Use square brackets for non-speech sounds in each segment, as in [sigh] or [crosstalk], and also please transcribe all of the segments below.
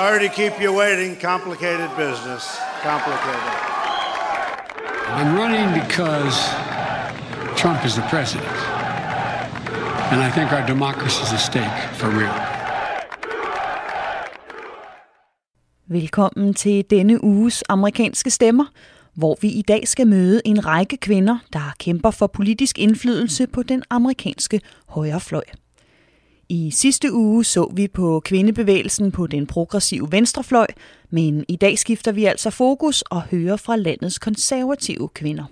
Sorry to keep you waiting. Complicated business. Complicated. I'm running because Trump is the president. And I think our democracy is at stake for real. Velkommen til denne uges amerikanske stemmer, hvor vi i dag skal møde en række kvinder, der kæmper for politisk indflydelse på den amerikanske højrefløj. I sidste uge så vi på kvindebevægelsen på den progressive venstrefløj, men i dag skifter vi altså fokus og hører fra landets konservative kvinder.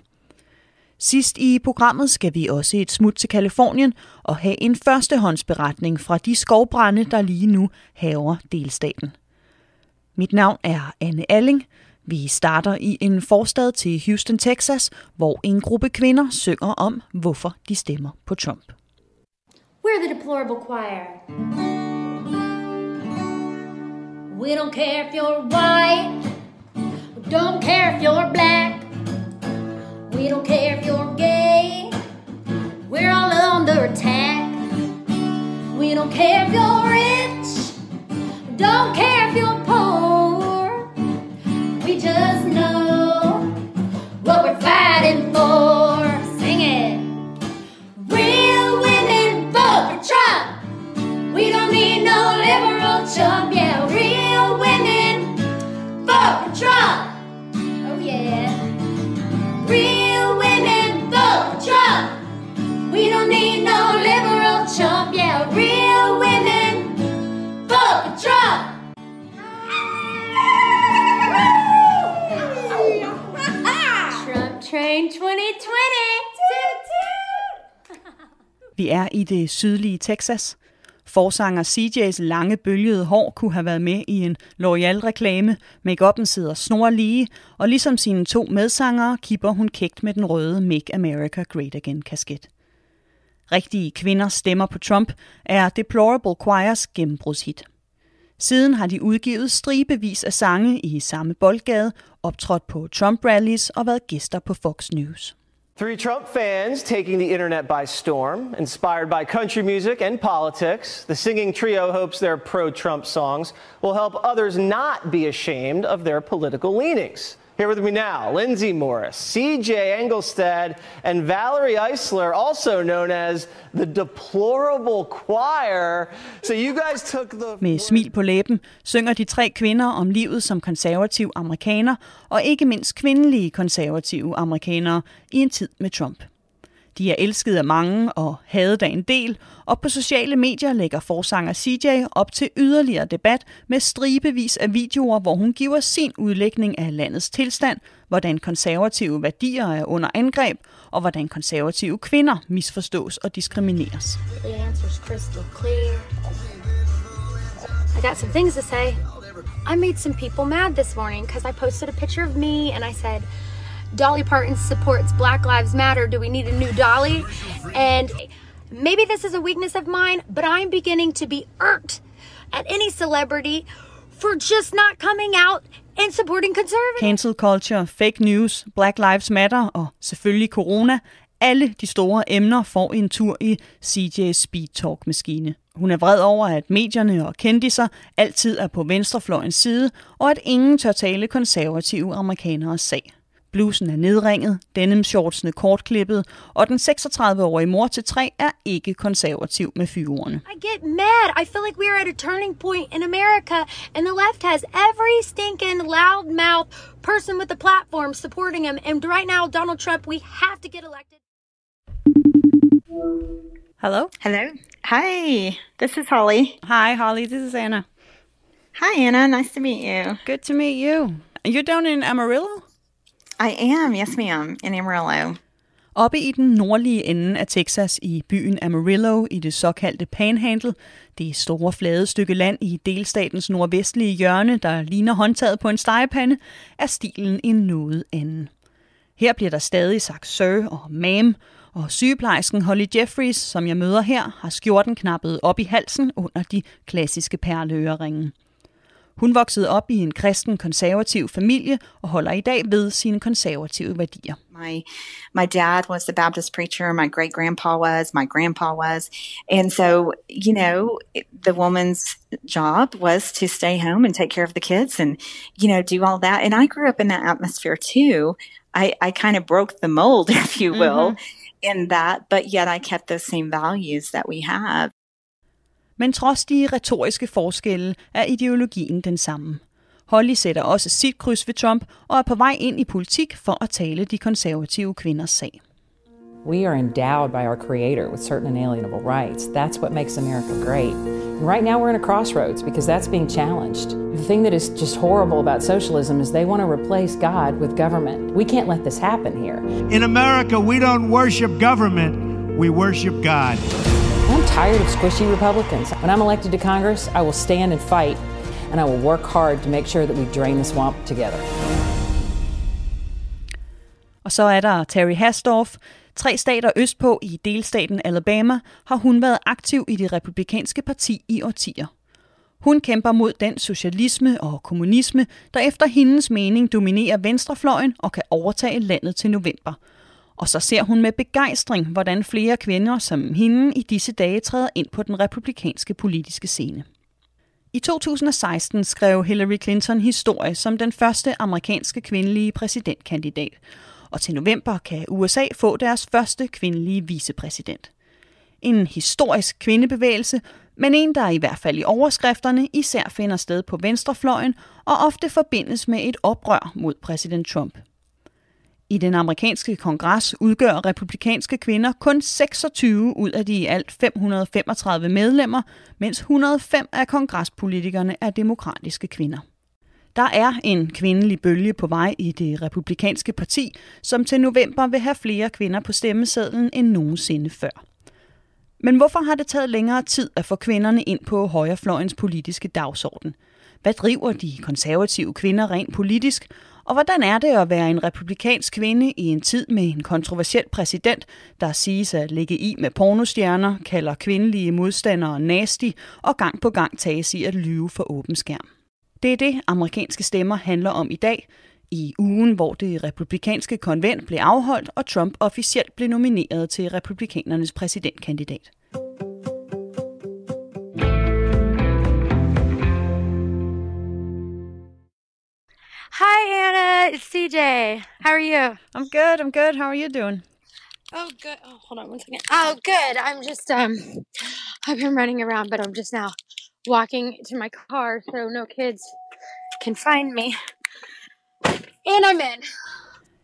Sidst i programmet skal vi også et smut til Kalifornien og have en førstehåndsberetning fra de skovbrænde, der lige nu haver delstaten. Mit navn er Anne Alling. Vi starter i en forstad til Houston, Texas, hvor en gruppe kvinder synger om, hvorfor de stemmer på Trump. We're the deplorable choir. We don't care if you're white. We don't care if you're black. We don't care if you're gay. We're all under attack. We don't care if you're rich. We don't care if you're poor. Vi er i det sydlige Texas. Forsanger CJ's lange bølgede hår kunne have været med i en L'Oreal-reklame. Make-up'en sidder snorlige, og ligesom sine to medsangere kipper hun kægt med den røde Make America Great Again-kasket. Rigtige kvinder stemmer på Trump er Deplorable Choirs gennembrudshit. Siden har de udgivet stribevis af sange i samme boldgade, optrådt på Trump-rallies og været gæster på Fox News. Three Trump fans taking the internet by storm, inspired by country music and politics. The singing trio hopes their pro Trump songs will help others not be ashamed of their political leanings. Here with me now, Lindsay Morris, CJ Engelstad, and Valerie Eisler, also known as the Deplorable Choir. So you guys took the. Med smil på læben synger de tre kvinder om livet som konservativ amerikaner, og ikke mindst kvindelige konservative amerikanere i en tid med Trump. De er elsket af mange og hadet af en del, og på sociale medier lægger forsanger CJ op til yderligere debat med stribevis af videoer, hvor hun giver sin udlægning af landets tilstand, hvordan konservative værdier er under angreb, og hvordan konservative kvinder misforstås og diskrimineres. I got some things to say. I made some people mad this morning because I posted a picture of me and I said, Dolly Parton supports Black Lives Matter. Do we need a new Dolly? And maybe this is a weakness of mine, but I'm beginning to be irked at any celebrity for just not coming out and supporting conservatives. Cancel culture, fake news, Black Lives Matter og selvfølgelig corona. Alle de store emner får en tur i CJ's Speed Talk-maskine. Hun er vred over, at medierne og kendiser altid er på venstrefløjens side, og at ingen tør tale konservative amerikaneres sag. Blusen er nedringet, denim-shortsene kortklippet, og den 36-årige mor til tre er ikke konservativ med fyreordene. I get mad. I feel like we're at a turning point in America, and the left has every stinking loudmouth person with a platform supporting him. And right now, Donald Trump, we have to get elected. Hello? Hello. Hi, this is Holly. Hi, Holly. This is Anna. Hi, Anna. Nice to meet you. Good to meet you. You're down in Amarillo? I am, yes, ma'am, in Amarillo. Oppe i den nordlige ende af Texas i byen Amarillo i det såkaldte Panhandle, det store flade stykke land i delstatens nordvestlige hjørne, der ligner håndtaget på en stegepande, er stilen en noget anden. Her bliver der stadig sagt sir og ma'am, og sygeplejersken Holly Jeffries, som jeg møder her, har skjorten knappet op i halsen under de klassiske perleøreringe. Hun voksede op i en kristen konservativ familie og holder i dag ved sine konservative værdier. My my dad was the Baptist preacher, my great grandpa was, my grandpa was. And so, you know, the woman's job was to stay home and take care of the kids and, you know, do all that. And I grew up in that atmosphere too. I, I kind of broke the mold, [laughs] if you will, mm-hmm. in that, but yet I kept those same values that we have. Men trods de retoriske forskelle er ideologien den samme. Holly sætter også sit kryds ved Trump og er på vej ind i politik for at tale de konservative kvinders sag. We are endowed by our Creator with certain inalienable rights. That's what makes America great. And right now we're in a crossroads because that's being challenged. The thing that is just horrible about socialism is they want to replace God with government. We can't let this happen here. In America, we don't worship government, we worship God. Tired of squishy Republicans. When I'm elected to Congress, I will stand and fight, and I will work hard to make sure that we drain the swamp together. Og så er der Terry Hasdorf. Tre stater østpå i delstaten Alabama har hun været aktiv i det republikanske parti i årtier. Hun kæmper mod den socialisme og kommunisme, der efter hendes mening dominerer venstrefløjen og kan overtage landet til november. Og så ser hun med begejstring, hvordan flere kvinder som hende i disse dage træder ind på den republikanske politiske scene. I 2016 skrev Hillary Clinton historie som den første amerikanske kvindelige præsidentkandidat, og til november kan USA få deres første kvindelige vicepræsident. En historisk kvindebevægelse, men en, der i hvert fald i overskrifterne især finder sted på venstrefløjen og ofte forbindes med et oprør mod præsident Trump. I den amerikanske kongres udgør republikanske kvinder kun 26 ud af de i alt 535 medlemmer, mens 105 af kongrespolitikerne er demokratiske kvinder. Der er en kvindelig bølge på vej i det republikanske parti, som til november vil have flere kvinder på stemmesedlen end nogensinde før. Men hvorfor har det taget længere tid at få kvinderne ind på højrefløjens politiske dagsorden? Hvad driver de konservative kvinder rent politisk? Og hvordan er det at være en republikansk kvinde i en tid med en kontroversiel præsident, der siges at ligge i med pornostjerner, kalder kvindelige modstandere nasty og gang på gang tages i at lyve for åben skærm? Det er det, amerikanske stemmer handler om i dag, i ugen, hvor det republikanske konvent blev afholdt, og Trump officielt blev nomineret til republikanernes præsidentkandidat. Hi, Anna. It's CJ. How are you? I'm good. I'm good. How are you doing? Oh, good. Oh, hold on one second. Oh, good. I'm just um, I've been running around, but I'm just now walking to my car so no kids can find me. And I'm in.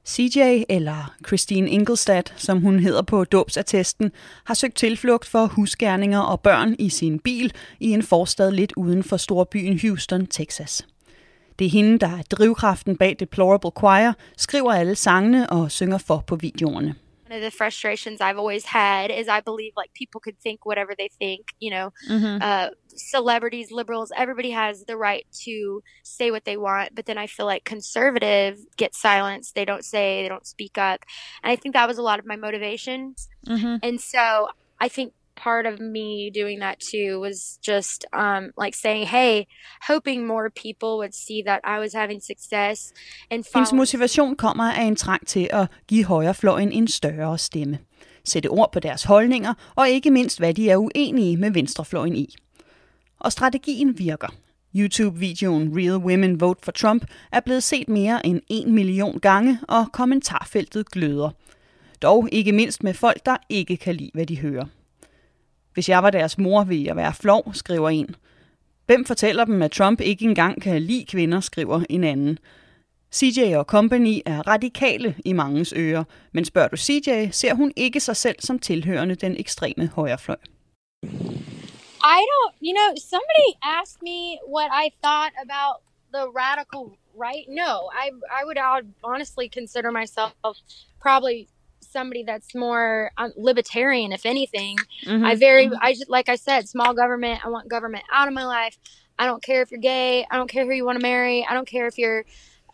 CJ, eller Christine Ingolstad, som hun hedder på dåbsattesten, har søgt tilflugt for husgerninger og børn i sin bil i en forstad lidt uden for storbyen Houston, Texas. Det er hende, der er drivkraften bag Deplorable Choir, skriver alle sangene og synger for på videoerne. One of the frustrations I've always had is I believe like people could think whatever they think, you know, mm-hmm. uh, celebrities, liberals, everybody has the right to say what they want. But then I feel like conservative get silenced. They don't say, they don't speak up. And I think that was a lot of my motivation. Mm-hmm. And so I think part of me doing that too was just um, like saying, hey, hoping more people would see that I was having success. And Hendes motivation kommer af en trang til at give højrefløjen en større stemme. Sætte ord på deres holdninger, og ikke mindst, hvad de er uenige med venstrefløjen i. Og strategien virker. YouTube-videoen Real Women Vote for Trump er blevet set mere end en million gange, og kommentarfeltet gløder. Dog ikke mindst med folk, der ikke kan lide, hvad de hører. Hvis jeg var deres mor, ville jeg være flov, skriver en. Hvem fortæller dem, at Trump ikke engang kan lide kvinder, skriver en anden. CJ og company er radikale i mangens ører, men spørger du CJ, ser hun ikke sig selv som tilhørende den ekstreme højrefløj. I don't, you know, somebody asked me what I thought about the radical right. No, I I would honestly consider myself probably somebody that's more um, libertarian, if anything. Mhm. I very, I just like I said, small government. I want government out of my life. I don't care if you're gay. I don't care who you want to marry. I don't care if you're,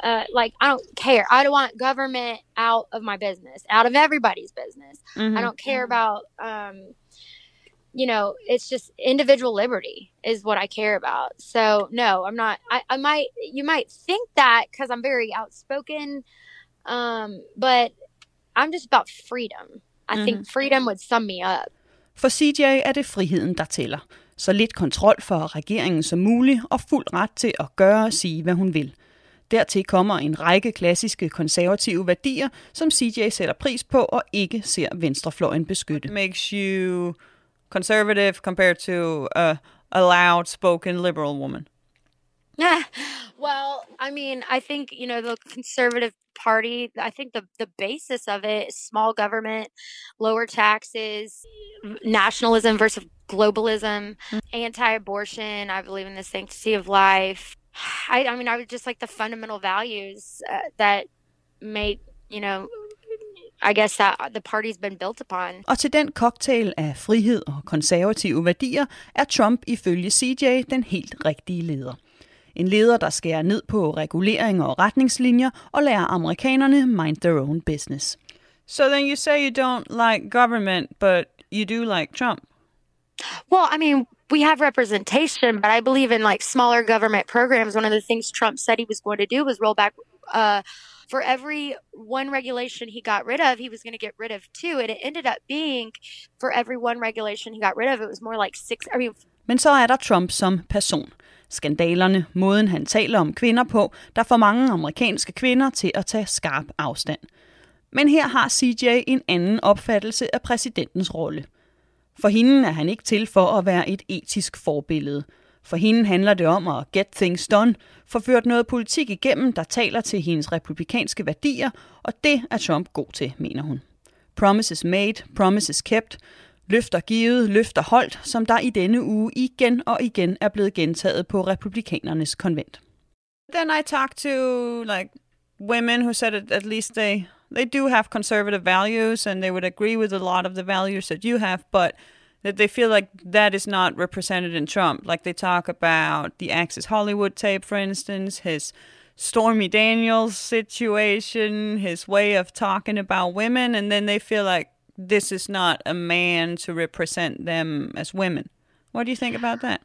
uh, like I don't care. I don't want government out of my business, out of everybody's business. Mhm. I don't care about, um, you know, it's just individual liberty is what I care about. So no, I'm not. I, I might, you might think that because I'm very outspoken, um, but I'm just about freedom. I Mhm. think freedom would sum me up. For CJ er det friheden, der tæller. Så lidt kontrol for regeringen som muligt, og fuld ret til at gøre og sige, hvad hun vil. Dertil kommer en række klassiske konservative værdier, som CJ sætter pris på og ikke ser venstrefløjen beskytte. makes you conservative compared to a, a loud spoken liberal woman? [laughs] well, I mean, I think you know the conservative party. I think the the basis of it is small government, lower taxes, nationalism versus globalism, anti-abortion. I believe in the sanctity of life. [sighs] I, I mean, I would just like the fundamental values uh, that make you know. I guess that the party's been built upon. Og til den cocktail af frihed og konservative værdier er Trump ifølge CJ den helt rigtige leder. En leder, der skærer ned på reguleringer og retningslinjer og lærer amerikanerne mind their own business. So then you say you don't like government, but you do like Trump. Well, I mean, we have representation, but I believe in like smaller government programs. One of the things Trump said he was going to do was roll back uh, for every one regulation he got rid of, he was going to get rid of two. And it ended up being for every one regulation he got rid of, it was more like six. I mean, Men så er der Trump som person. Skandalerne, måden han taler om kvinder på, der får mange amerikanske kvinder til at tage skarp afstand. Men her har CJ en anden opfattelse af præsidentens rolle. For hende er han ikke til for at være et etisk forbillede. For hende handler det om at get things done, forført noget politik igennem, der taler til hendes republikanske værdier, og det er Trump god til, mener hun. Promises made, promises kept, løfter givet, løfter holdt, som der i denne uge igen og igen er blevet gentaget på republikanernes konvent. Then I talked to like women who said at, at least they they do have conservative values and they would agree with a lot of the values that you have, but that they feel like that is not represented in Trump. Like they talk about the Access Hollywood tape, for instance, his Stormy Daniels situation, his way of talking about women, and then they feel like this is not a man to represent them as women. What do you think about that?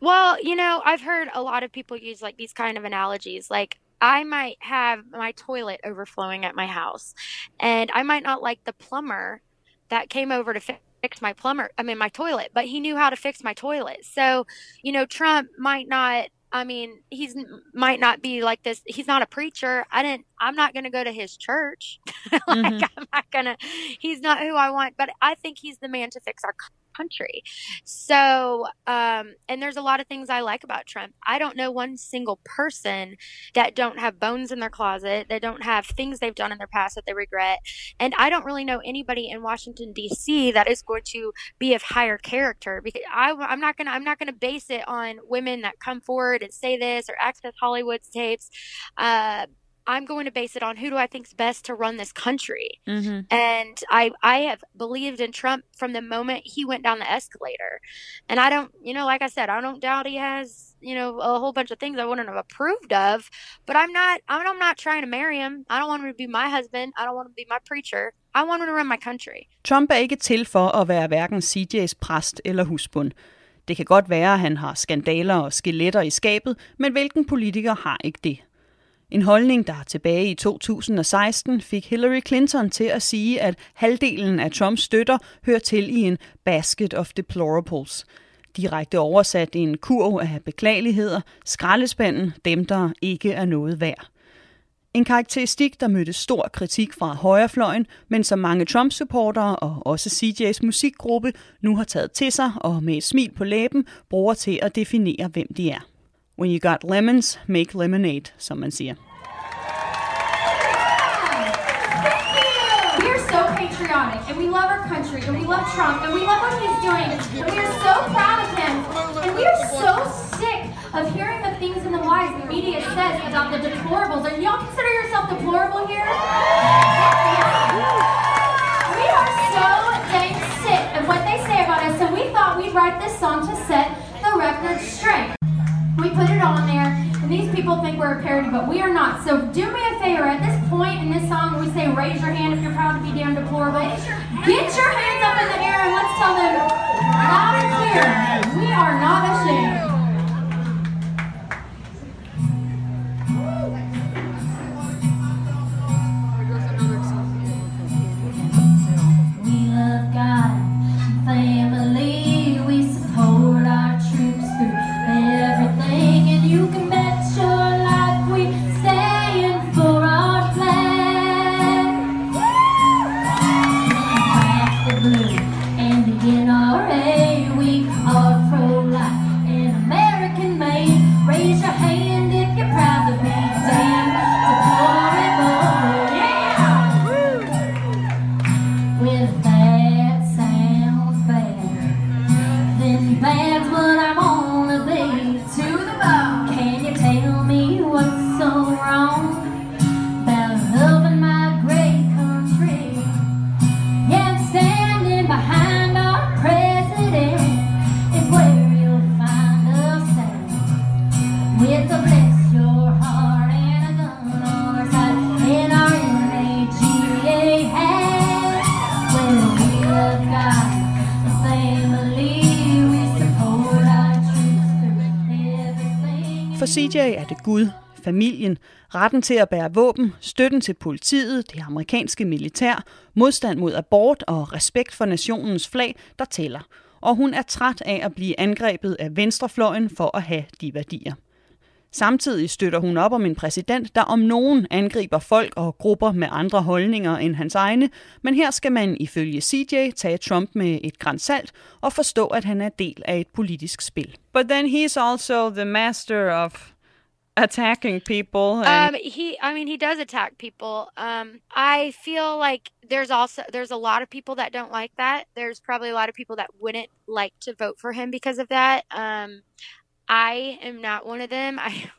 Well, you know, I've heard a lot of people use like these kind of analogies. Like, I might have my toilet overflowing at my house, and I might not like the plumber that came over to fix my plumber, I mean, my toilet, but he knew how to fix my toilet. So, you know, Trump might not. I mean, he's might not be like this. He's not a preacher. I didn't. I'm not going to go to his church. [laughs] like, mm-hmm. I'm not gonna. He's not who I want. But I think he's the man to fix our country. So, um, and there's a lot of things I like about Trump. I don't know one single person that don't have bones in their closet, that don't have things they've done in their past that they regret. And I don't really know anybody in Washington D.C. that is going to be of higher character because I, I'm not gonna I'm not gonna base it on women that come forward and say this or access Hollywood's tapes. Uh, I'm going to base it on who do I think's best to run this country. Mm-hmm. And I I have believed in Trump from the moment he went down the escalator. And I don't, you know, like I said, I don't doubt he has, you know, a whole bunch of things I wouldn't have approved of, but I'm not I'm not trying to marry him. I don't want him to be my husband. I don't want him to be my preacher. I want him to run my country. Trump er ikke til for at være hverken CJ's præst eller husbund. Det kan godt være, at han har skandaler og skeletter i skabet, men hvilken politiker har ikke det? En holdning, der tilbage i 2016 fik Hillary Clinton til at sige, at halvdelen af Trumps støtter hører til i en basket of deplorables. Direkte oversat en kurv af beklageligheder, skraldespanden, dem der ikke er noget værd. En karakteristik, der mødte stor kritik fra højrefløjen, men som mange Trump-supportere og også CJ's musikgruppe nu har taget til sig og med et smil på læben bruger til at definere, hvem de er. When you got lemons, make lemonade, som man so patriotic and we love our country and we love Trump and we love what he's doing and we are so proud of him and we are so sick of hearing the things and the lies the media says about the deplorables. Are y'all consider yourself deplorable here? We are so dang sick of what they say about us so we thought we'd write this song to set the record straight. We put it on there, and these people think we're a parody, but we are not. So do me a favor. At this point in this song, we say raise your hand if you're proud to be damn deplorable. Get your hands up in the air and let's tell them loud and clear, we are not ashamed. Gud, familien, retten til at bære våben, støtten til politiet, det amerikanske militær, modstand mod abort og respekt for nationens flag, der tæller. Og hun er træt af at blive angrebet af venstrefløjen for at have de værdier. Samtidig støtter hun op om en præsident, der om nogen angriber folk og grupper med andre holdninger end hans egne, men her skal man ifølge CJ tage Trump med et græns salt og forstå, at han er del af et politisk spil. But then he's also the master of attacking people. And Um, he, I mean, he does attack people. Um, I feel like there's also there's a lot of people that don't like that. There's probably a lot of people that wouldn't like to vote for him because of that. Um, I am not one of them. [laughs] I.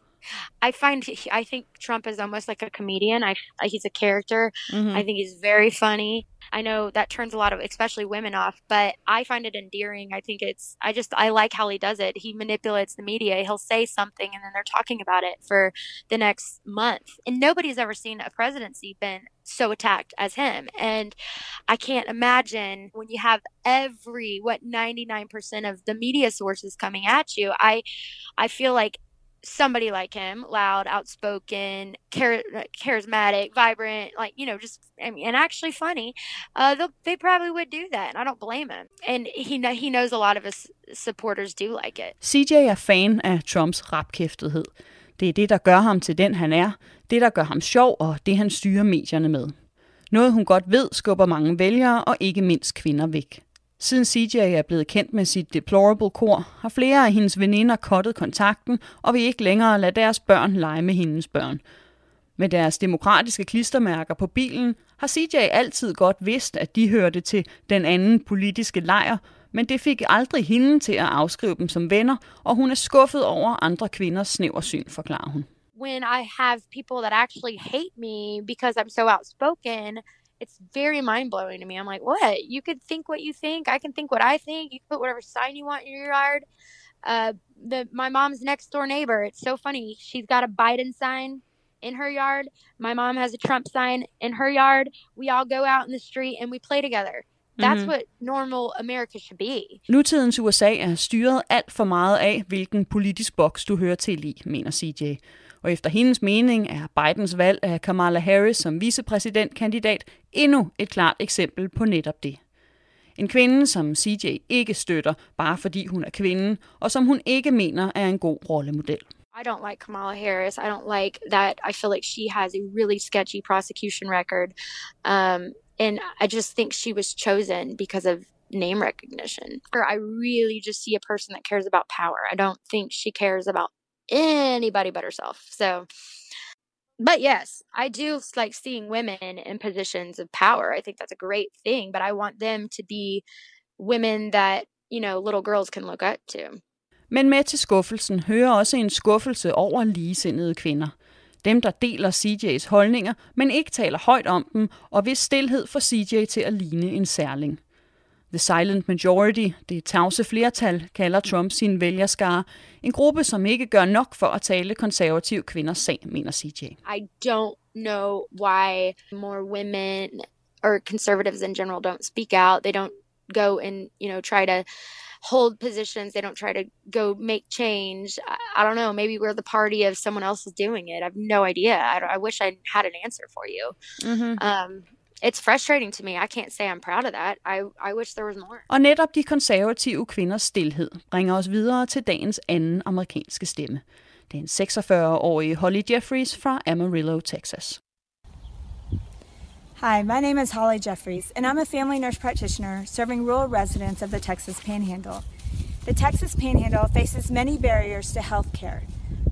I find I think Trump is almost like a comedian. I he's a character. Mhm. I think he's very funny. I know that turns a lot of especially women off, but I find it endearing. I think it's I just I like how he does it. He manipulates the media. He'll say something and then they're talking about it for the next month. And nobody's ever seen a presidency been so attacked as him. And I can't imagine when you have every what 99% of the media sources coming at you. I I feel like somebody like him, loud, outspoken, char- charismatic, vibrant, like you know, just I mean, and actually funny, uh, they probably would do that, and I don't blame him. And he kn- he knows a lot of his supporters do like it. CJ er fan af Trumps rapkæftethed. Det er det, der gør ham til den, han er. Det, der gør ham sjov, og det, han styrer medierne med. Noget, hun godt ved, skubber mange vælgere, og ikke mindst kvinder væk. Siden CJ er blevet kendt med sit deplorable kor, har flere af hendes veninder kottet kontakten, og vil ikke længere lade deres børn lege med hendes børn. Med deres demokratiske klistermærker på bilen har CJ altid godt vidst, at de hørte til den anden politiske lejr, men det fik aldrig hende til at afskrive dem som venner, og hun er skuffet over andre kvinders snæversyn, forklarer hun. when I have people that actually hate me because I'm so outspoken, it's very mind blowing to me. I'm like, what? You could think what you think. I can think what I think. You can put whatever sign you want in your yard. Uh, the my mom's next door neighbor. It's so funny. She's got a Biden sign in her yard. My mom has a Trump sign in her yard. We all go out in the street and we play together. That's Mhm. what normal America should be. Nutidens USA er styret alt for meget af, hvilken politisk boks du hører til i, mener CJ. Og efter hendes mening er Bidens valg af Kamala Harris som vicepræsidentkandidat endnu et klart eksempel på netop det. En kvinde, som CJ ikke støtter, bare fordi hun er kvinden, og som hun ikke mener er en god rollemodel. I don't like Kamala Harris. I don't like that. I feel like she has a really sketchy prosecution record. Um, and I just think she was chosen because of name recognition. Or I really just see a person that cares about power. I don't think she cares about anybody but herself. So, but yes, I do like seeing women in positions of power. I think that's a great thing, but I want them to be women that, you know, little girls can look up to. Men med til skuffelsen hører også en skuffelse over ligesindede kvinder. Dem, der deler CJ's holdninger, men ikke taler højt om dem, og hvis stillhed får CJ til at ligne en særling. The Silent Majority, det tavse flertal, kalder Trump sin vælgerskare. En gruppe, som ikke gør nok for at tale konservative kvinders sag, mener CJ. I don't know why more women or conservatives in general don't speak out. They don't go and, you know, try to hold positions. They don't try to go make change. I, I don't know. Maybe we're the party of someone else is doing it. I have no idea. I, I wish I had an answer for you. Mm-hmm. Um, it's frustrating to me. I can't say I'm proud of that. I, I wish there was more. Og netop de konservative kvinders stillhed bringer os videre til dagens anden amerikanske stemme. Det er en 46-årige Holly Jeffries fra Amarillo, Texas. Hi, my name is Holly Jeffries, and I'm a family nurse practitioner serving rural residents of the Texas Panhandle. The Texas Panhandle faces many barriers to health care.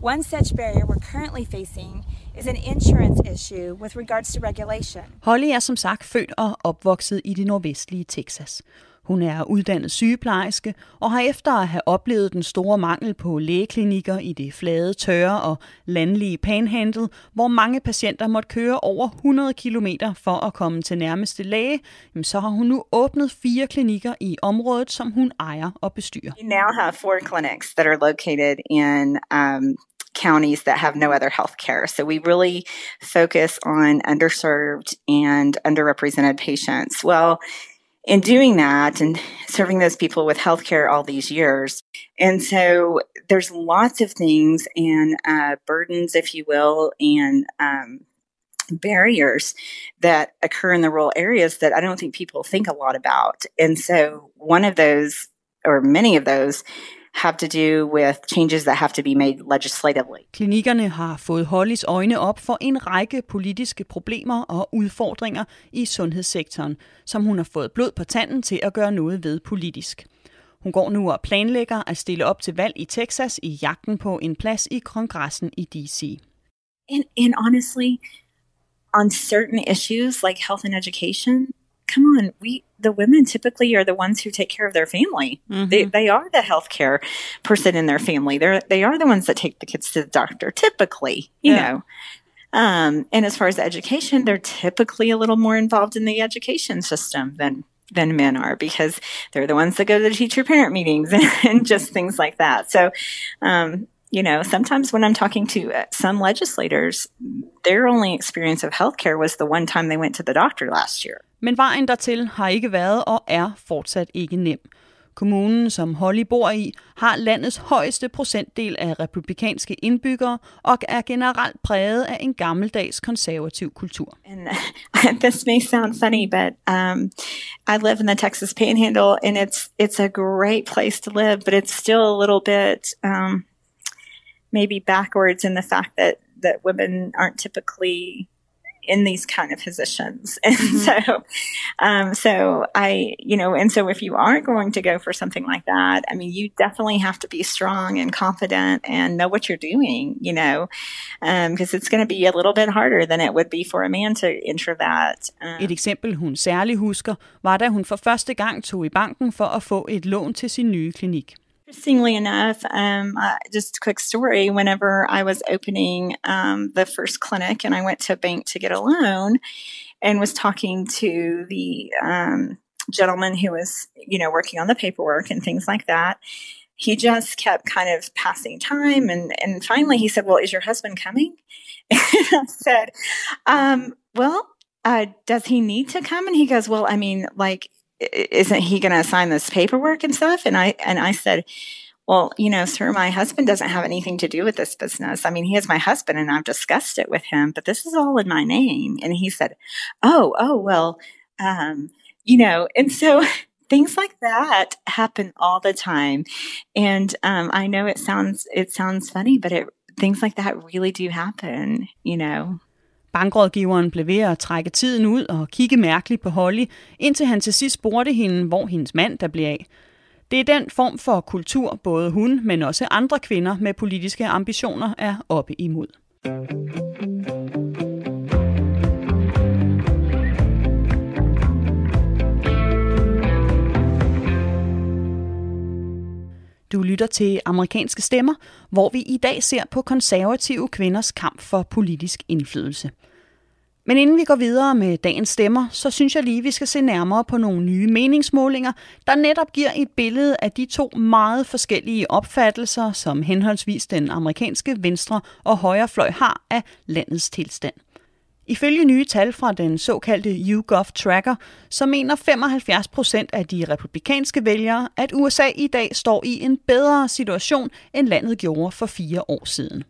One such barrier we're currently facing is an insurance issue with regards to regulation. Holly er som sagt født og opvokset i det nordvestlige Texas. Hun er uddannet sygeplejerske og har efter at have oplevet den store mangel på lægeklinikker i det flade, tørre og landlige panhandel, hvor mange patienter måtte køre over 100 km for at komme til nærmeste læge, så har hun nu åbnet fire klinikker i området, som hun ejer og bestyrer. We now have four clinics that are located in um, counties that have no other health care. So we really focus on underserved and underrepresented patients. Well, in doing that and serving those people with healthcare all these years. And so there's lots of things and uh, burdens, if you will, and um, barriers that occur in the rural areas that I don't think people think a lot about. And so one of those, or many of those, have to do with changes that have to be made legislatively. Klinikkerne har fået Hollys øjne op for en række politiske problemer og udfordringer i sundhedssektoren, som hun har fået blod på tanden til at gøre noget ved politisk. Hun går nu og planlægger at stille op til valg i Texas i jagten på en plads i kongressen i D.C. And, and honestly, on certain issues like health and education, come on, we the women typically are the ones who take care of their family. Mhm. They they are the healthcare person in their family. They're they are the ones that take the kids to the doctor typically, you Yeah. know. Um, and as far as education, they're typically a little more involved in the education system than than men are because they're the ones that go to the teacher parent meetings [laughs] and just things like that. So, um, you know, sometimes when I'm talking to uh, some legislators, their only experience of healthcare was the one time they went to the doctor last year. Men vejen dertil har ikke været og er fortsat ikke nem. Kommunen, som Holly bor i, har landets højeste procentdel af republikanske indbyggere og er generelt præget af en gammeldags konservativ kultur. And uh, [laughs] this may sound funny, but um, I live in the Texas Panhandle, and it's it's a great place to live, but it's still a little bit um, maybe backwards in the fact that that women aren't typically in these kind of positions, [laughs] and so um, so I you know, and so if you are going to go for something like that, I mean, you definitely have to be strong and confident and know what you're doing, you know, because it's going to be a little bit harder than it would be for a man to enter that. Um, Et eksempel, hun særlig husker, var da hun for første gang tog i banken for at få et lån til sin nye klinik. Interestingly enough, um, uh, just a quick story. Whenever I was opening um, the first clinic, and I went to a bank to get a loan, and was talking to the um, gentleman who was, you know, working on the paperwork and things like that. He just kept kind of passing time, and and finally he said, "Well, is your husband coming?" [laughs] and I said, um, "Well, uh, does he need to come?" And he goes, "Well, I mean, like." Isn't he going to sign this paperwork and stuff? And i and i said well you know sir my husband doesn't have anything to do with this business. I mean he is my husband and i've discussed it with him but this is all in my name. And he said oh oh well um you know and so [laughs] things like that happen all the time. And um i know it sounds it sounds funny but it things like that really do happen you know Bankrådgiveren blev ved at trække tiden ud og kigge mærkeligt på Holly, indtil han til sidst spurgte hende, hvor hendes mand der blev af. Det er den form for kultur, både hun, men også andre kvinder med politiske ambitioner er oppe imod. Du lytter til amerikanske stemmer, hvor vi i dag ser på konservative kvinders kamp for politisk indflydelse. Men inden vi går videre med dagens stemmer, så synes jeg lige, vi skal se nærmere på nogle nye meningsmålinger, der netop giver et billede af de to meget forskellige opfattelser, som henholdsvis den amerikanske venstre og højrefløj har af landets tilstand. Ifølge nye tal fra den såkaldte YouGov Tracker, så mener 75 procent af de republikanske vælgere, at USA i dag står i en bedre situation, end landet gjorde for fire år siden.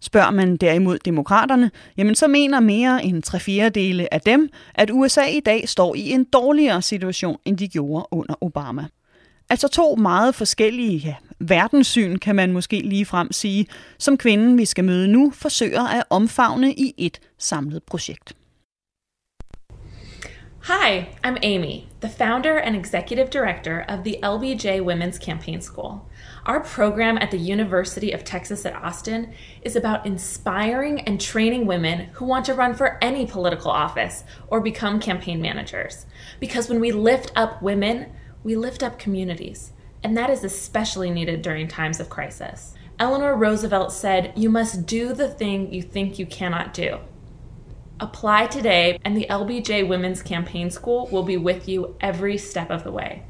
Spørger man derimod demokraterne, jamen så mener mere end tre fjerdedele af dem, at USA i dag står i en dårligere situation, end de gjorde under Obama. Altså to meget forskellige ja, verdenssyn, kan man måske lige frem sige, som kvinden, vi skal møde nu, forsøger at omfavne i et samlet projekt. Hi, I'm Amy, the founder and executive director of the LBJ Women's Campaign School. Our program at the University of Texas at Austin is about inspiring and training women who want to run for any political office or become campaign managers. Because when we lift up women, we lift up communities, and that is especially needed during times of crisis. Eleanor Roosevelt said, You must do the thing you think you cannot do. Apply today, and the LBJ Women's Campaign School will be with you every step of the way.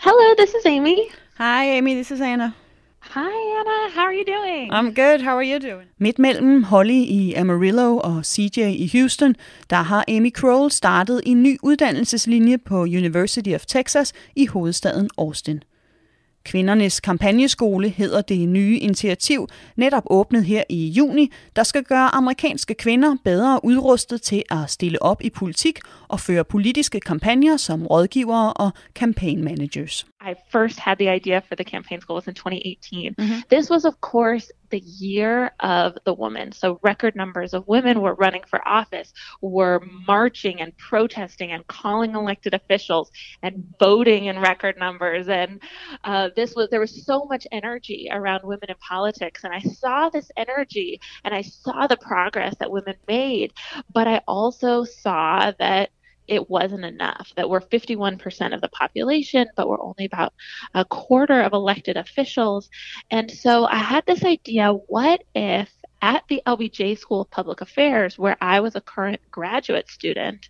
Hello, this is Amy. Hi, Amy. This is Anna. Hi, Anna. How are you doing? I'm good. How are you doing? Midt mellem Holly i Amarillo og CJ i Houston, der har Amy Kroll startet en ny uddannelseslinje på University of Texas i hovedstaden Austin. Kvindernes kampagneskole hedder det nye initiativ, netop åbnet her i juni, der skal gøre amerikanske kvinder bedre udrustet til at stille op i politik og føre politiske kampagner som rådgivere og campaign managers. I first had the idea for the campaign school was in 2018. This was, of course, the year of the woman. So record numbers of women were running for office, were marching and protesting and calling elected officials and voting in record numbers. And uh, this was there was so much energy around women in politics, and I saw this energy and I saw the progress that women made, but I also saw that it wasn't enough, that we're 51% of the population, but we're only about a quarter of elected officials. And so I had this idea what if at the LBJ School of Public Affairs, where I was a current graduate student,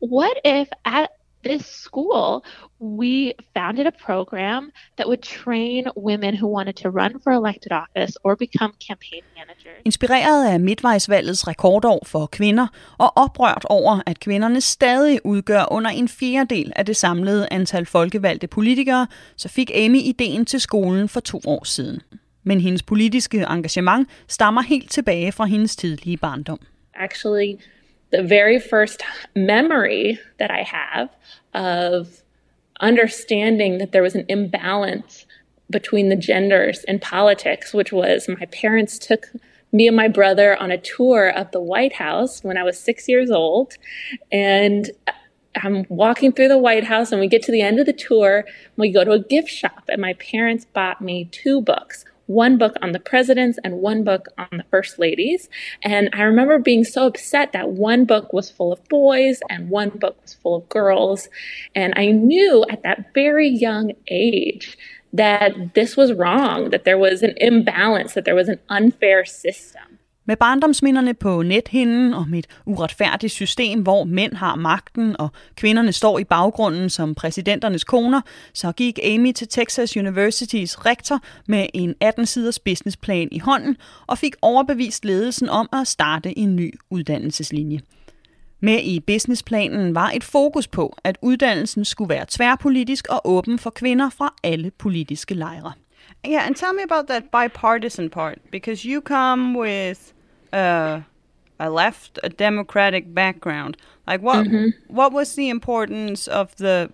what if at this school, we founded a program that would train women who wanted to run for elected office or become campaign managers. Inspireret af midtvejsvalgets rekordår for kvinder og oprørt over, at kvinderne stadig udgør under en fjerdedel af det samlede antal folkevalgte politikere, så fik Amy ideen til skolen for to år siden. Men hendes politiske engagement stammer helt tilbage fra hendes tidlige barndom. Actually, the very first memory that I have of understanding that there was an imbalance between the genders in politics, which was my parents took me and my brother on a tour of the White House when I was six years old. And I'm walking through the White House, and we get to the end of the tour. We go to a gift shop, and my parents bought me two books one book on the presidents and one book on the first ladies. And I remember being so upset that one book was full of boys and one book was full of girls. And I knew at that very young age that this was wrong, that there was an imbalance, that there was an unfair system. Med barndomsminderne på nethinden om et uretfærdigt system, hvor mænd har magten og kvinderne står i baggrunden som præsidenternes koner, så gik Amy til Texas Universitys rektor med en 18-siders businessplan i hånden og fik overbevist ledelsen om at starte en ny uddannelseslinje. Med i businessplanen var et fokus på, at uddannelsen skulle være tværpolitisk og åben for kvinder fra alle politiske lejre. Yeah, and tell me about that bipartisan part because you come with uh, a left, a democratic background. Like what? Mhm. What was the importance of the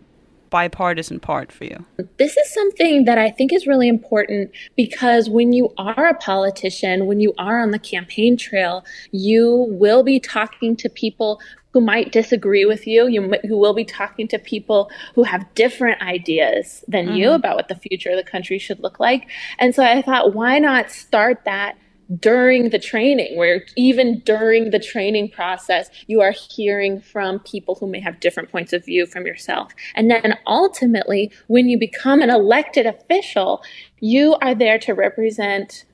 bipartisan part for you? This is something that I think is really important because when you are a politician, when you are on the campaign trail, you will be talking to people who might disagree with you. You who will be talking to people who have different ideas than you Mhm. about what the future of the country should look like. And so I thought, why not start that during the training, where even during the training process, you are hearing from people who may have different points of view from yourself. And then ultimately, when you become an elected official, you are there to represent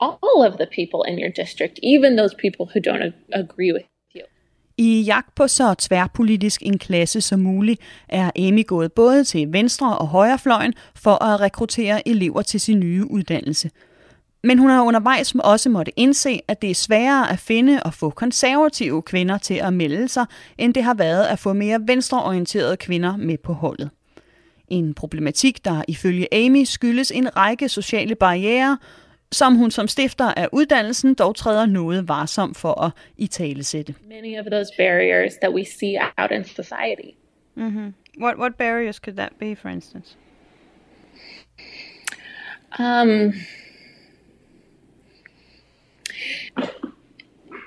all of the people in your district, even those people who don't ag- agree with you. I jagt på så tværpolitisk en klasse som muligt, er Amy gået både til venstre- og højrefløjen for at rekruttere elever til sin nye uddannelse. Men hun har undervejs også måtte indse, at det er sværere at finde og få konservative kvinder til at melde sig, end det har været at få mere venstreorienterede kvinder med på holdet. En problematik, der ifølge Amy skyldes en række sociale barriere, som hun som stifter af uddannelsen dog træder noget varsom for at italesætte. Many of those barriers that we see out in society. Mm-hmm. What what barriers could that be, for instance? Um,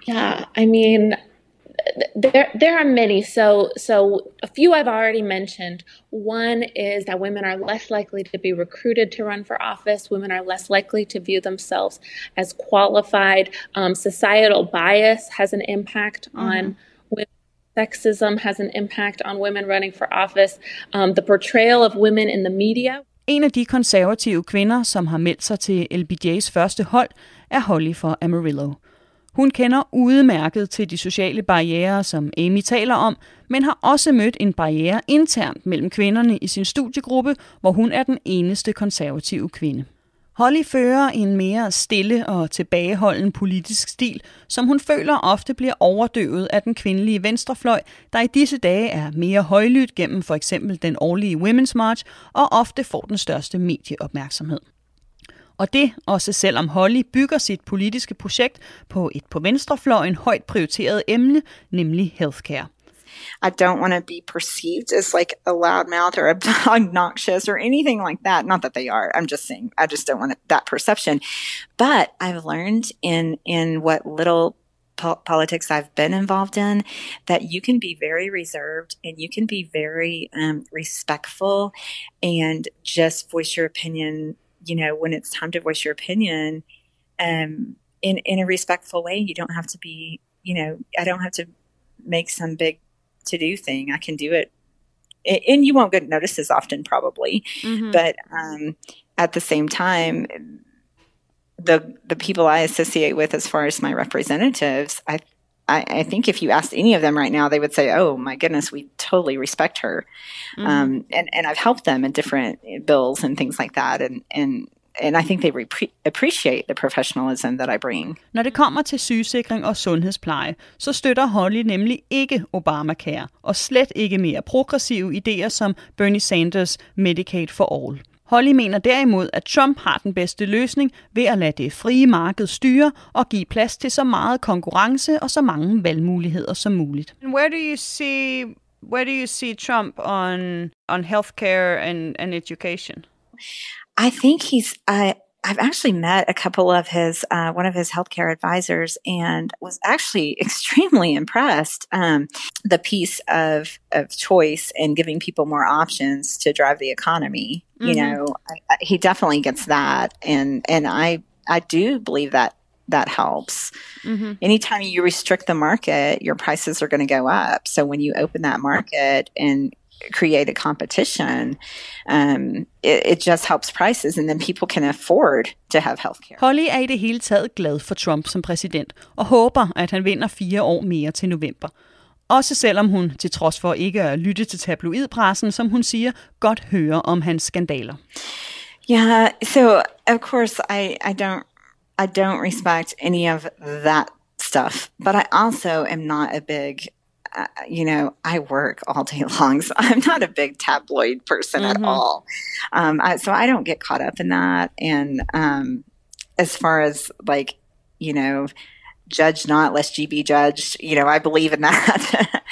yeah, I mean, there there are many. So so a few I've already mentioned. One is that women are less likely to be recruited to run for office. Women are less likely to view themselves as qualified. Um, societal bias has an impact mm-hmm. on women. Sexism has an impact on women running for office. Um, the portrayal of women in the media. En af de konservative kvinder, som har meldt sig til LBJ's første hold, er Holly for Amarillo. Hun kender udmærket til de sociale barriere, som Amy taler om, men har også mødt en barriere internt mellem kvinderne i sin studiegruppe, hvor hun er den eneste konservative kvinde. Holly fører en mere stille og tilbageholden politisk stil, som hun føler ofte bliver overdøvet af den kvindelige venstrefløj, der i disse dage er mere højlydt gennem for eksempel den årlige Women's March og ofte får den største medieopmærksomhed. Og det også selvom Holly bygger sit politiske projekt på et på venstrefløjen højt prioriteret emne, nemlig healthcare. I don't want to be perceived as like a loudmouth or [laughs] obnoxious or anything like that. Not that they are. I'm just saying I just don't want that perception. But I've learned in in what little po- politics I've been involved in that you can be very reserved and you can be very um, respectful and just voice your opinion. You know when it's time to voice your opinion, um, in in a respectful way. You don't have to be. You know, I don't have to make some big to do thing. I can do it. And you won't get notices often, probably. Mm-hmm. But um, at the same time, the the people I associate with, as far as my representatives, I, I, I think if you asked any of them right now, they would say, "Oh my goodness, we totally respect her," mm-hmm. um, and and I've helped them in different bills and things like that, and and and I think they repre- appreciate the professionalism that I bring. Når det kommer til sygesikring og sundhedspleje, så støtter Holly nemlig ikke Obamacare, og slet ikke mere progressive idéer som Bernie Sanders Medicaid for All. Holly mener derimod, at Trump har den bedste løsning ved at lade det frie marked styre og give plads til så meget konkurrence og så mange valgmuligheder som muligt. Where do you see where do you see Trump on on healthcare and and education? I think he's. I I've actually met a couple of his, uh, one of his healthcare advisors, and was actually [laughs] extremely impressed. Um, the piece of of choice and giving people more options to drive the economy. Mm-hmm. You know, I, I, he definitely gets that, and and I I do believe that that helps. Mm-hmm. Anytime you restrict the market, your prices are going to go up. So when you open that market and create a competition, um, it, it just helps prices, and then people can afford to have healthcare. Holly er i det hele taget glad for Trump som præsident, og håber, at han vinder fire år mere til november. Også selvom hun, til trods for ikke at lytte til tabloidpressen, som hun siger, godt hører om hans skandaler. Yeah, so of course I, I don't I don't respect any of that stuff, but I also am not a big uh, you know, I work all day [laughs] long, so I'm not a big tabloid person mm-hmm. at all. Um, I, so I don't get caught up in that. And um, as far as like, you know, judge not lest ye be judged, you know, I believe in [laughs] that.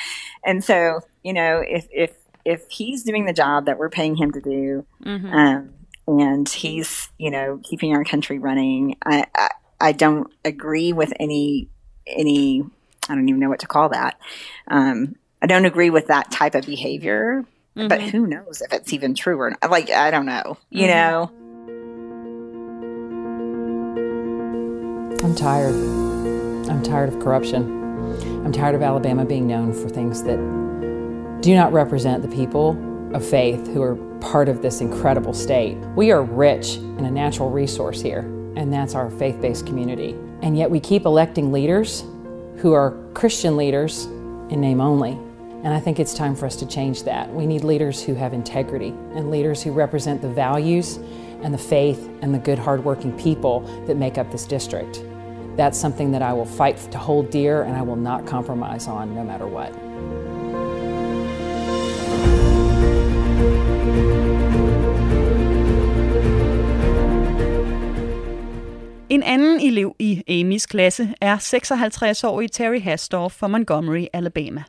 and so, you know, if if if he's doing the job that we're paying him to do, mm-hmm. um, and he's you know keeping our country running, I, I I don't agree with any any I don't even know what to call that. Um, I don't agree with that type of behavior, mm-hmm. but who knows if it's even true or not? Like, I don't know, you mm-hmm. know? I'm tired. I'm tired of corruption. I'm tired of Alabama being known for things that do not represent the people of faith who are part of this incredible state. We are rich in a natural resource here and that's our faith based community. And yet we keep electing leaders who are Christian leaders in name only. And I think it's time for us to change that. We need leaders who have integrity and leaders who represent the values and the faith and the good, hardworking people that make up this district. That's something that I will fight to hold dear and I will not compromise on no matter what. En anden elev i Amys klasse er 56-årige Terry Hasdorff fra Montgomery, Alabama.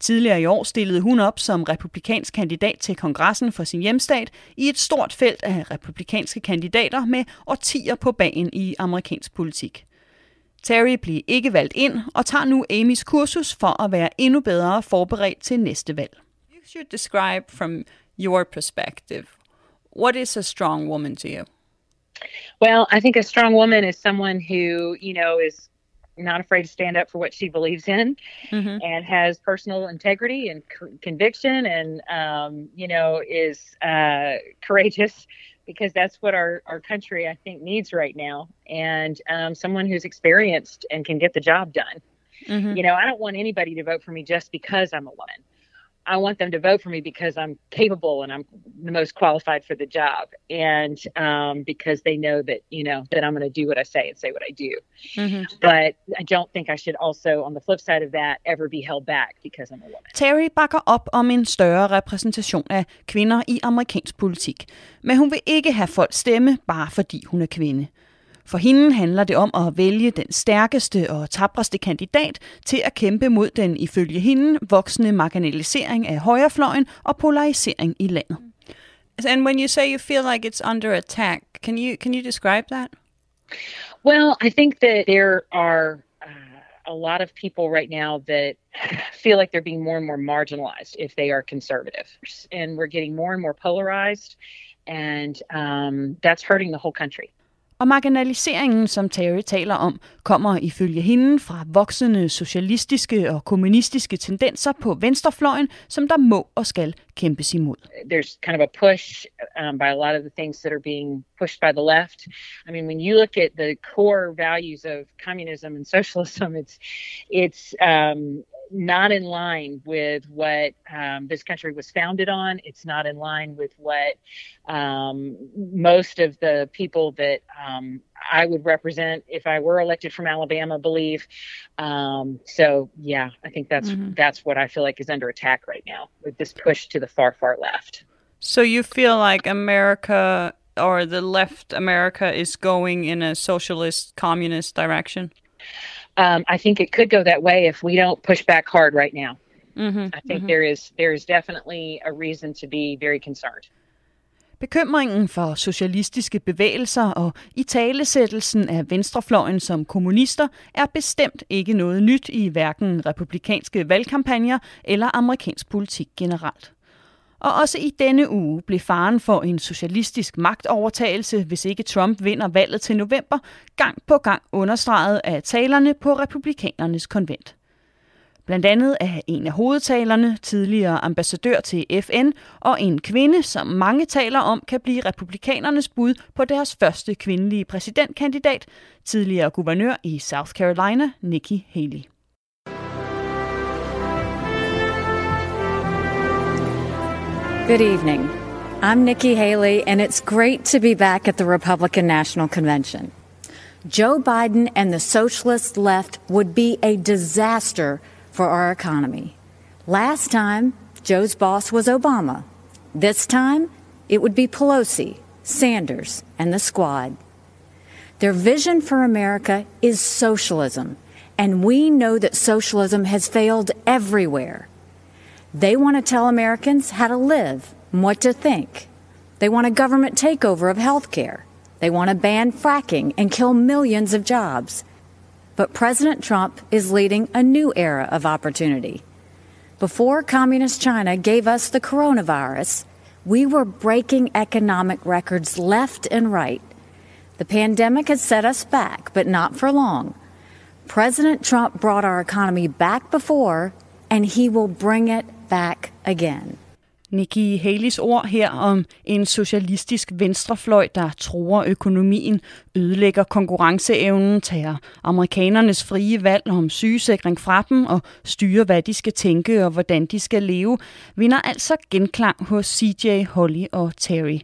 Tidligere i år stillede hun op som republikansk kandidat til kongressen for sin hjemstat i et stort felt af republikanske kandidater med årtier på banen i amerikansk politik. Terry blev ikke valgt ind og tager nu Amys kursus for at være endnu bedre forberedt til næste valg. You should describe from your perspective. What is a strong woman to you? Well, I think a strong woman is someone who, you know, is not afraid to stand up for what she believes in Mm-hmm. and has personal integrity and c- conviction and, um, you know, is uh, courageous because that's what our, our country, I think, needs right now. And um, someone who's experienced and can get the job done. Mhm. You know, I don't want anybody to vote for me just because I'm a woman. I want them to vote for me because I'm capable and I'm the most qualified for the job, and um, because they know that you know that I'm going to do what I say and say what I do. Mm-hmm. But I don't think I should also, on the flip side of that, ever be held back because I'm a woman. Terry bakker op om en større repræsentation af kvinder i amerikansk politik, men hun vil ikke have folk stemme, bare fordi hun er kvinde. For hende handler det om at vælge den stærkeste og tabreste kandidat til at kæmpe mod den ifølge hende voksende marginalisering af højrefløjen og polarisering i landet. And when you say you feel like it's under attack, can you can you describe that? Well, I think that there are uh, a lot of people right now that feel like they're being more and more marginalized if they are conservative, and we're getting more and more polarized, and um, that's hurting the whole country. Og marginaliseringen, som Terry taler om, kommer ifølge hende fra voksende socialistiske og kommunistiske tendenser på venstrefløjen, som der må og skal kæmpes imod. there's kind of a push um, by a lot of the things that are being pushed by the left. I mean, when you look at the core values of communism and socialism, it's it's um, not in line with what um, this country was founded on. It's not in line with what um, most of the people that um, I would represent if I were elected from Alabama believe. Um, so yeah, I think that's Mhm. that's what I feel like is under attack right now with this push to the far far left. So you feel like America or the left America is going in a socialist communist direction? Um, I think it could go that way if we don't push back hard right now. Mm-hmm. I think there is there is definitely a reason to be very concerned. Bekymringen for socialistiske bevægelser og i talesættelsen af venstrefløjen som kommunister er bestemt ikke noget nyt i hverken republikanske valgkampagner eller amerikansk politik generelt. Og også i denne uge blev faren for en socialistisk magtovertagelse, hvis ikke Trump vinder valget til november, gang på gang understreget af talerne på republikanernes konvent. Blandt andet af en af hovedtalerne, tidligere ambassadør til FN, og en kvinde, som mange taler om, kan blive republikanernes bud på deres første kvindelige præsidentkandidat, tidligere guvernør i South Carolina, Nikki Haley. Good evening. I'm Nikki Haley, and it's great to be back at the Republican National Convention. Joe Biden and the socialist left would be a disaster for our economy. Last time, Joe's boss was Obama. This time, it would be Pelosi, Sanders, and the squad. Their vision for America is socialism, and we know that socialism has failed everywhere. They want to tell Americans how to live and what to think. They want a government takeover of health care. They want to ban fracking and kill millions of jobs. But President Trump is leading a new era of opportunity. Before Communist China gave us the coronavirus, we were breaking economic records left and right. The pandemic has set us back, but not for long. President Trump brought our economy back before, and he will bring it back again. Nikki Haley's ord her om en socialistisk venstrefløj, der tror økonomien, ødelægger konkurrenceevnen, tager amerikanernes frie valg om sygesikring fra dem og styrer, hvad de skal tænke og hvordan de skal leve, vinder altså genklang hos CJ, Holly og Terry.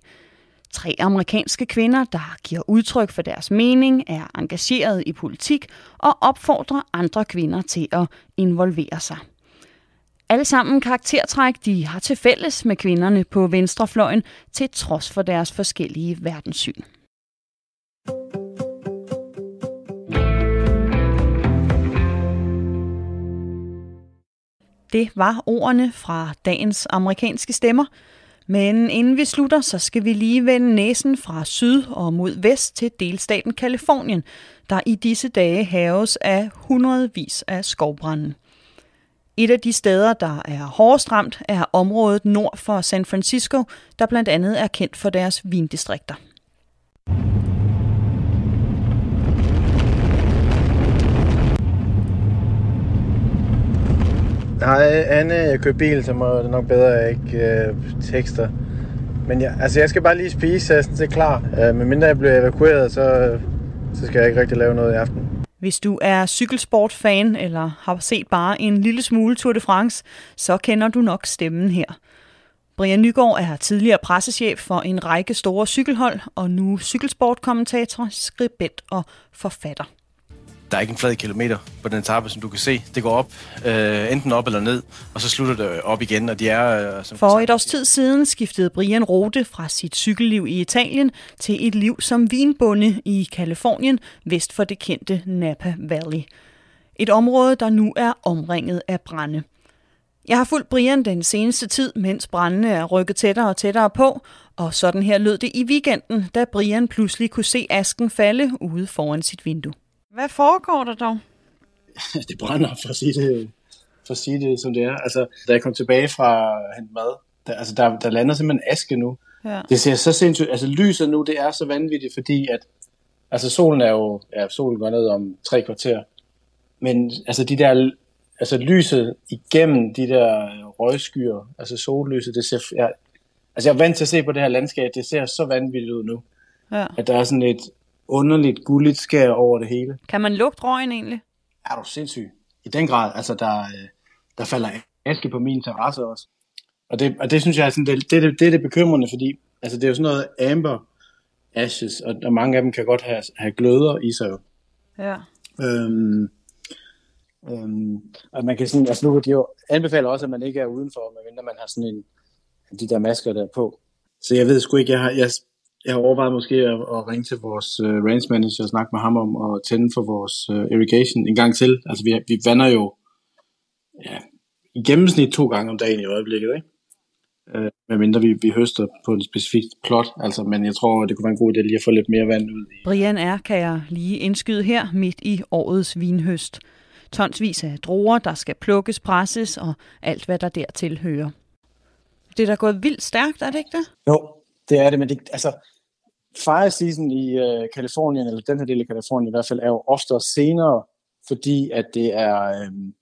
Tre amerikanske kvinder, der giver udtryk for deres mening, er engageret i politik og opfordrer andre kvinder til at involvere sig. Alle sammen karaktertræk, de har til fælles med kvinderne på venstrefløjen, til trods for deres forskellige verdenssyn. Det var ordene fra dagens amerikanske stemmer. Men inden vi slutter, så skal vi lige vende næsen fra syd og mod vest til delstaten Kalifornien, der i disse dage haves af hundredvis af skovbrænde. Et af de steder, der er hårdest ramt, er området nord for San Francisco, der blandt andet er kendt for deres vindistrikter. Nej, Anne, jeg kører bil, så må det nok bedre, at jeg ikke øh, tekster. Men jeg, altså, jeg skal bare lige spise, så jeg er sådan set klar. Øh, men mindre jeg bliver evakueret, så, så skal jeg ikke rigtig lave noget i aften. Hvis du er cykelsportfan eller har set bare en lille smule Tour de France, så kender du nok stemmen her. Brian Nygaard er tidligere pressechef for en række store cykelhold, og nu cykelsportkommentator, skribent og forfatter der er ikke en flad kilometer på den etape, som du kan se. Det går op, øh, enten op eller ned, og så slutter det op igen, og de er... Øh, som For et års tid siden skiftede Brian Rode fra sit cykelliv i Italien til et liv som vinbonde i Kalifornien, vest for det kendte Napa Valley. Et område, der nu er omringet af brænde. Jeg har fulgt Brian den seneste tid, mens brændene er rykket tættere og tættere på, og sådan her lød det i weekenden, da Brian pludselig kunne se asken falde ude foran sit vindue. Hvad foregår der dog? [laughs] det brænder, for at sige det, for at sige det som det er. Altså, da jeg kom tilbage fra hente mad, der, altså, der, der lander simpelthen aske nu. Ja. Det ser så sindssygt, altså lyset nu, det er så vanvittigt, fordi at, altså solen er jo, ja, solen går ned om tre kvarter, men altså de der, altså lyset igennem de der røgskyer, altså sollyset, det ser, ja, altså jeg er vant til at se på det her landskab, det ser så vanvittigt ud nu. Ja. At der er sådan et, underligt gulligt skær over det hele. Kan man lugte røgen egentlig? Er du sindssyg? I den grad. Altså, der, øh, der falder aske på min terrasse også. Og det, og det synes jeg er sådan, det, det, det, det er det bekymrende, fordi altså, det er jo sådan noget amber ashes, og, og mange af dem kan godt have, have gløder i sig. Ja. Øhm, øhm, og man kan sådan, altså nu de jo anbefaler også, at man ikke er udenfor, medmindre man har sådan en, de der masker der på. Så jeg ved sgu ikke, jeg har, jeg, jeg har overvejet måske at, at ringe til vores uh, range manager og snakke med ham om at tænde for vores uh, irrigation en gang til. Altså vi, vi vander jo ja, i gennemsnit to gange om dagen i øjeblikket, ikke? Uh, medmindre vi, vi høster på en specifik plot, altså, men jeg tror, det kunne være en god idé lige at få lidt mere vand ud i. Brian er, kan jeg lige indskyde her, midt i årets vinhøst. Tonsvis af druer, der skal plukkes, presses og alt, hvad der dertil hører. Det er da gået vildt stærkt, er det ikke det? Jo, det er det, men det, altså, fire season i uh, Kalifornien, eller den her del af Kalifornien i hvert fald, er jo ofte senere, fordi at det er, øhm,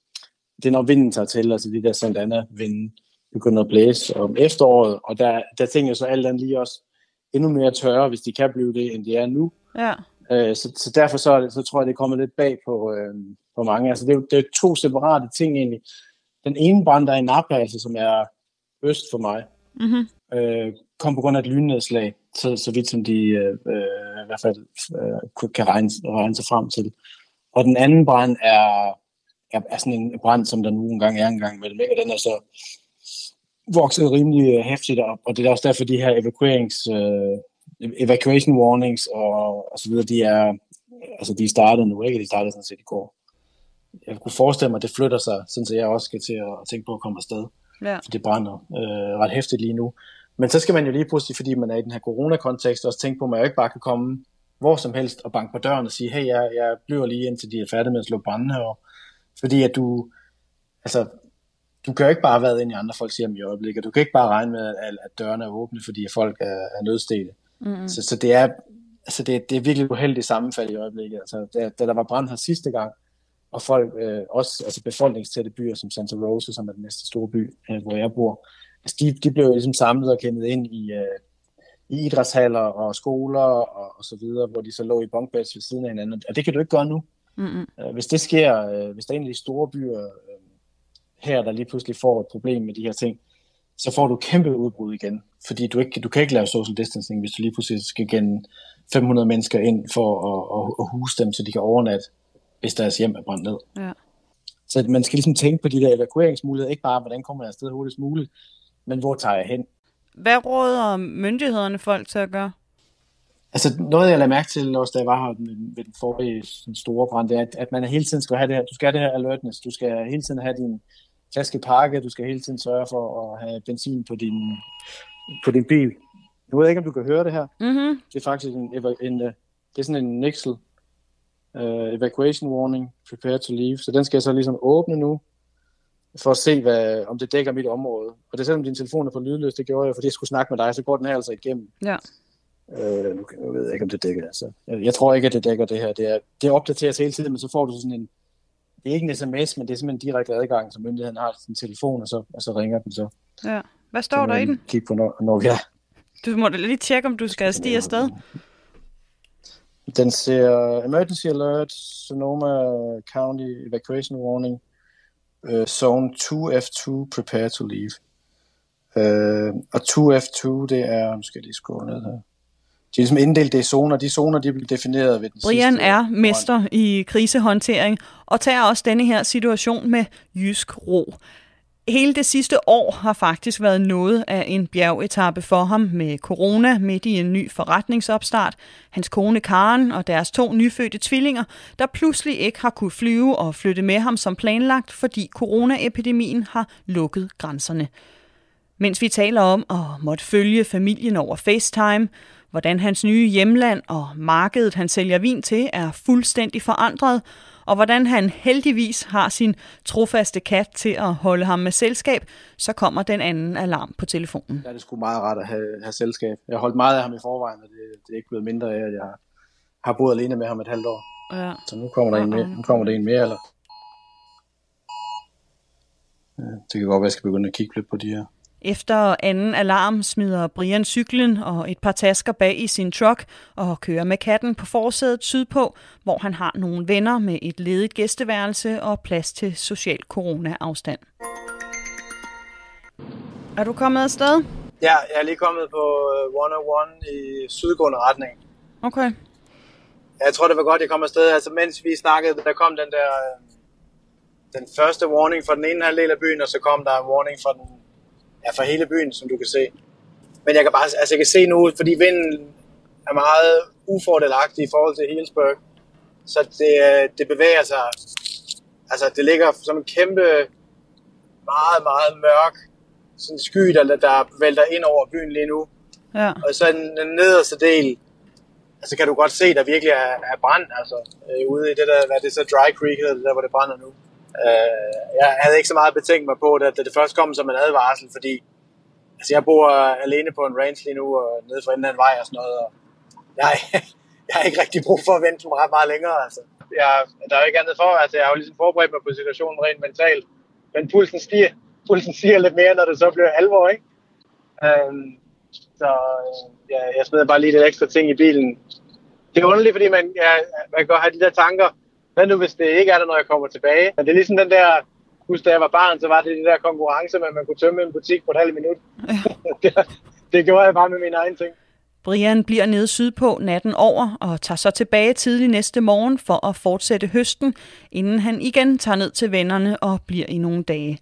det er når vinden tager til, altså de der Santa Ana-vinden begynder at blæse om efteråret, og der, der tænker jeg så alt andet lige også endnu mere tørre, hvis de kan blive det, end de er nu. Ja. Uh, så, så derfor så, så tror jeg, det er kommet lidt bag på, øh, på mange. Altså det er, det er to separate ting egentlig. Den ene brand, der er i Napa, altså, som er øst for mig, mm-hmm. øh, kom på grund af et lynnedslag, så, så vidt som de øh, øh, i hvert fald øh, kan regne, regne sig frem til. Og den anden brand er, er, er sådan en brand, som der nu engang er engang mellem. Ikke? Den er så vokset rimelig hæftigt op, og det er også derfor, de her evakuerings, øh, evacuation warnings og, og så videre, de er, altså de startet nu, ikke? De startede sådan set i går. Jeg kunne forestille mig, at det flytter sig, sådan så jeg også skal til at tænke på at komme afsted. Ja. For det brænder øh, ret hæftigt lige nu. Men så skal man jo lige pludselig, fordi man er i den her corona-kontekst, også tænke på, at man jo ikke bare kan komme hvor som helst og banke på døren og sige, hey, jeg, jeg bliver lige indtil de er færdige med at slå branden her. Fordi at du, altså, du kan jo ikke bare være ind i andre folks hjem i øjeblikket. Du kan ikke bare regne med, at, at dørene er åbne, fordi folk er, er nødstede. Mm. Så, så det er, altså det, det er virkelig uheldigt sammenfald i øjeblikket. Altså, da, da der var brand her sidste gang, og folk, øh, også altså befolkningstætte byer som Santa Rosa, som er den næste store by, øh, hvor jeg bor, altså de, de blev jo ligesom samlet og kendet ind i, øh, i idrætshaller og skoler og, og så videre, hvor de så lå i bunkbeds ved siden af hinanden. Og det kan du ikke gøre nu. Mm-hmm. Hvis det sker, øh, hvis der er en af de store byer øh, her, der lige pludselig får et problem med de her ting, så får du kæmpe udbrud igen. Fordi du, ikke, du kan ikke lave social distancing, hvis du lige pludselig skal gennem 500 mennesker ind for at, at, at huse dem, så de kan overnatte, hvis deres hjem er brændt ned. Ja. Så man skal ligesom tænke på de der evakueringsmuligheder, ikke bare, hvordan kommer jeg afsted hurtigst muligt, men hvor tager jeg hen? Hvad råder myndighederne folk til at gøre? Altså noget, jeg lagde mærke til også, da jeg var her ved den forrige sådan store brand, det er, at, at man hele tiden skal have det her, du skal have det her alertness, du skal hele tiden have din flaske pakke, du skal hele tiden sørge for at have benzin på din, på din bil. Nu ved jeg ikke, om du kan høre det her. Mm-hmm. Det er faktisk en, en, en det er sådan en Nixel uh, evacuation warning, prepare to leave. Så den skal jeg så ligesom åbne nu, for at se, hvad, om det dækker mit område. Og det er selvom din telefon er på lydløs, det gjorde jeg, fordi jeg skulle snakke med dig, så går den her altså igennem. Ja. Øh, nu, nu ved jeg ikke, om det dækker. Altså. Jeg, jeg tror ikke, at det dækker det her. Det, er, det opdateres hele tiden, men så får du sådan en... Det er ikke en sms, men det er simpelthen en direkte adgang, som myndigheden har til sin telefon, og så, og så ringer den så. Ja. Hvad står der i den? Kig på, når, når vi er. Du må da lige tjekke, om du skal stige afsted. Den ser Emergency Alert, Sonoma County Evacuation Warning, uh, Zone 2F2, Prepare to Leave. Uh, og 2F2, det er, nu skal jeg lige scrolle ned her. De er ligesom inddelt det i zoner. De zoner, de bliver defineret ved den Brian sidste er mester i krisehåndtering og tager også denne her situation med jysk ro. Hele det sidste år har faktisk været noget af en bjergetappe for ham med corona midt i en ny forretningsopstart. Hans kone Karen og deres to nyfødte tvillinger, der pludselig ikke har kunne flyve og flytte med ham som planlagt, fordi coronaepidemien har lukket grænserne. Mens vi taler om at måtte følge familien over FaceTime, hvordan hans nye hjemland og markedet, han sælger vin til, er fuldstændig forandret, og hvordan han heldigvis har sin trofaste kat til at holde ham med selskab, så kommer den anden alarm på telefonen. Der er det sgu meget rart at have, have selskab. Jeg har holdt meget af ham i forvejen, og det, det er ikke blevet mindre af, at jeg har, har boet alene med ham et halvt år. Ja. Så nu kommer der en mere, nu kommer der en mere, eller? Ja, det kan godt være, at jeg skal begynde at kigge lidt på de her. Efter anden alarm smider Brian cyklen og et par tasker bag i sin truck og kører med katten på forsædet sydpå, hvor han har nogle venner med et ledigt gæsteværelse og plads til social corona-afstand. Er du kommet afsted? Ja, jeg er lige kommet på 101 i sydgående retning. Okay. Jeg tror, det var godt, jeg kom afsted. Altså, mens vi snakkede, der kom den der... øh, Den første warning for den ene halvdel af byen, og så kom der en warning for den ja, for hele byen, som du kan se. Men jeg kan bare altså jeg kan se nu, fordi vinden er meget ufordelagtig i forhold til Healdsburg, så det, øh, det bevæger sig, altså det ligger som en kæmpe, meget, meget mørk sådan sky, der, der vælter ind over byen lige nu. Ja. Og så den, den nederste del, altså kan du godt se, der virkelig er, er brand, altså øh, ude i det der, hvad det så Dry Creek hedder, det der, hvor det brænder nu. Øh, jeg havde ikke så meget betænkt mig på, det, da det først kom som en advarsel, fordi altså, jeg bor alene på en ranch lige nu, og nede for enden af en vej og sådan noget, og jeg, [laughs] jeg har ikke rigtig brug for at vente meget, meget længere. Altså. Jeg, der er jo ikke andet for, altså jeg har jo ligesom forberedt mig på situationen rent mentalt, men pulsen stiger, pulsen stiger lidt mere, når det så bliver alvor, ikke? Øhm, så øh, ja, jeg smed bare lige lidt ekstra ting i bilen. Det er underligt, fordi man, ja, man kan godt have de der tanker, hvad nu hvis det ikke er der, når jeg kommer tilbage? Men det er ligesom den der, husk da jeg var barn, så var det de der konkurrence, med at man kunne tømme en butik på et halvt minut. [laughs] det, det gjorde jeg bare med min egen ting. Brian bliver nede sydpå natten over og tager så tilbage tidlig næste morgen for at fortsætte høsten, inden han igen tager ned til vennerne og bliver i nogle dage.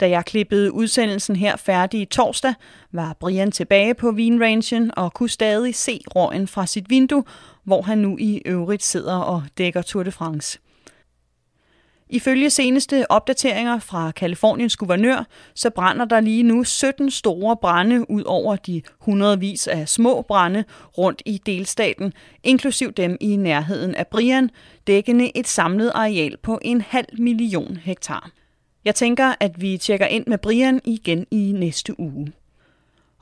Da jeg klippede udsendelsen her færdig i torsdag, var Brian tilbage på vinrangen og kunne stadig se røgen fra sit vindue, hvor han nu i øvrigt sidder og dækker Tour de France. Ifølge seneste opdateringer fra Kaliforniens guvernør, så brænder der lige nu 17 store brænde ud over de hundredvis af små brænde rundt i delstaten, inklusiv dem i nærheden af Brian, dækkende et samlet areal på en halv million hektar. Jeg tænker, at vi tjekker ind med Brian igen i næste uge.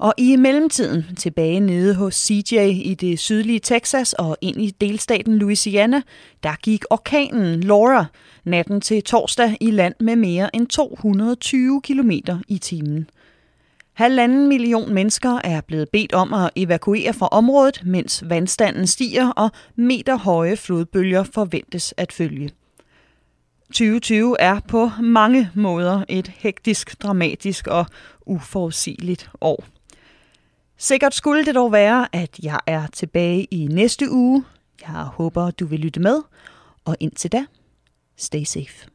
Og i mellemtiden tilbage nede hos CJ i det sydlige Texas og ind i delstaten Louisiana, der gik orkanen Laura natten til torsdag i land med mere end 220 km i timen. Halvanden million mennesker er blevet bedt om at evakuere fra området, mens vandstanden stiger og meterhøje flodbølger forventes at følge. 2020 er på mange måder et hektisk, dramatisk og uforudsigeligt år. Sikkert skulle det dog være, at jeg er tilbage i næste uge. Jeg håber, du vil lytte med, og indtil da, stay safe.